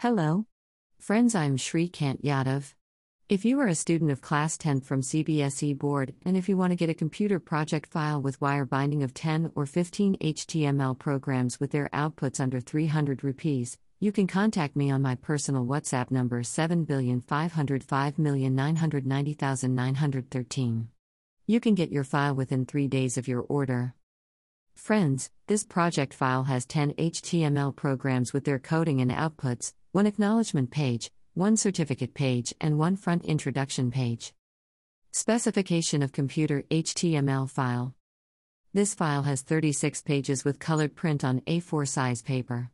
Hello. Friends, I'm Shri Kant Yadav. If you are a student of Class 10 from CBSE Board, and if you want to get a computer project file with wire binding of 10 or 15 HTML programs with their outputs under 300 rupees, you can contact me on my personal WhatsApp number 7505990,913. You can get your file within three days of your order. Friends, this project file has 10 HTML programs with their coding and outputs, one acknowledgement page, one certificate page, and one front introduction page. Specification of computer HTML file. This file has 36 pages with colored print on A4 size paper.